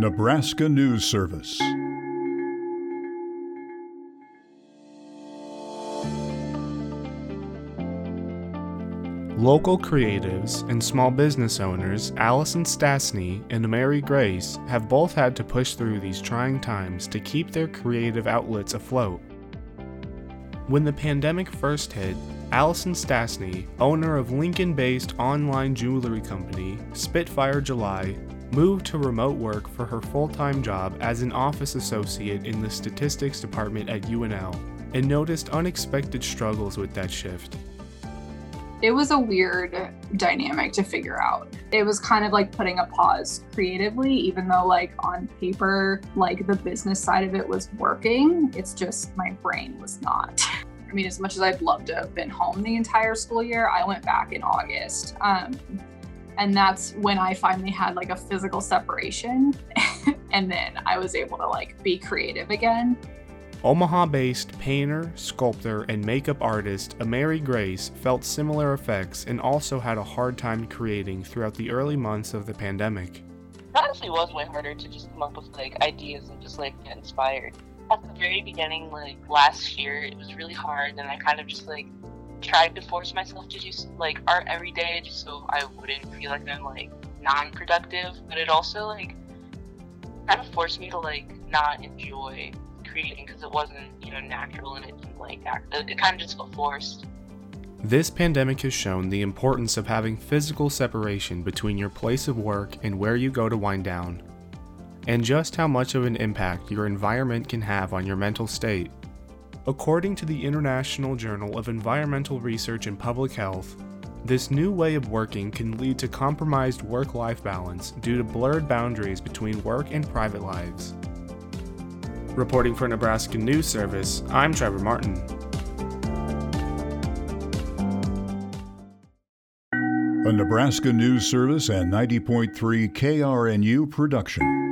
Nebraska News Service. Local creatives and small business owners Alison Stastny and Ameri Grace have both had to push through these trying times to keep their creative outlets afloat. When the pandemic first hit, Alison Stastny, owner of Lincoln based online jewelry company Spitfire July, moved to remote work for her full time job as an office associate in the statistics department at UNL and noticed unexpected struggles with that shift. It was a weird dynamic to figure out. It was kind of like putting a pause creatively, even though, like, on paper, like the business side of it was working. It's just my brain was not. I mean, as much as I'd love to have been home the entire school year, I went back in August. Um, and that's when I finally had like a physical separation. and then I was able to like be creative again. Omaha based painter, sculptor, and makeup artist Ameri Grace felt similar effects and also had a hard time creating throughout the early months of the pandemic. It honestly was way harder to just come up with like ideas and just like get inspired. At the very beginning, like last year, it was really hard, and I kind of just like tried to force myself to do like art every day just so I wouldn't feel like I'm like non-productive. But it also like kind of forced me to like not enjoy creating because it wasn't you know natural and it didn't like act. It kind of just felt forced. This pandemic has shown the importance of having physical separation between your place of work and where you go to wind down, and just how much of an impact your environment can have on your mental state. According to the International Journal of Environmental Research and Public Health, this new way of working can lead to compromised work life balance due to blurred boundaries between work and private lives. Reporting for Nebraska News Service, I'm Trevor Martin. A Nebraska News Service and 90.3 KRNU production.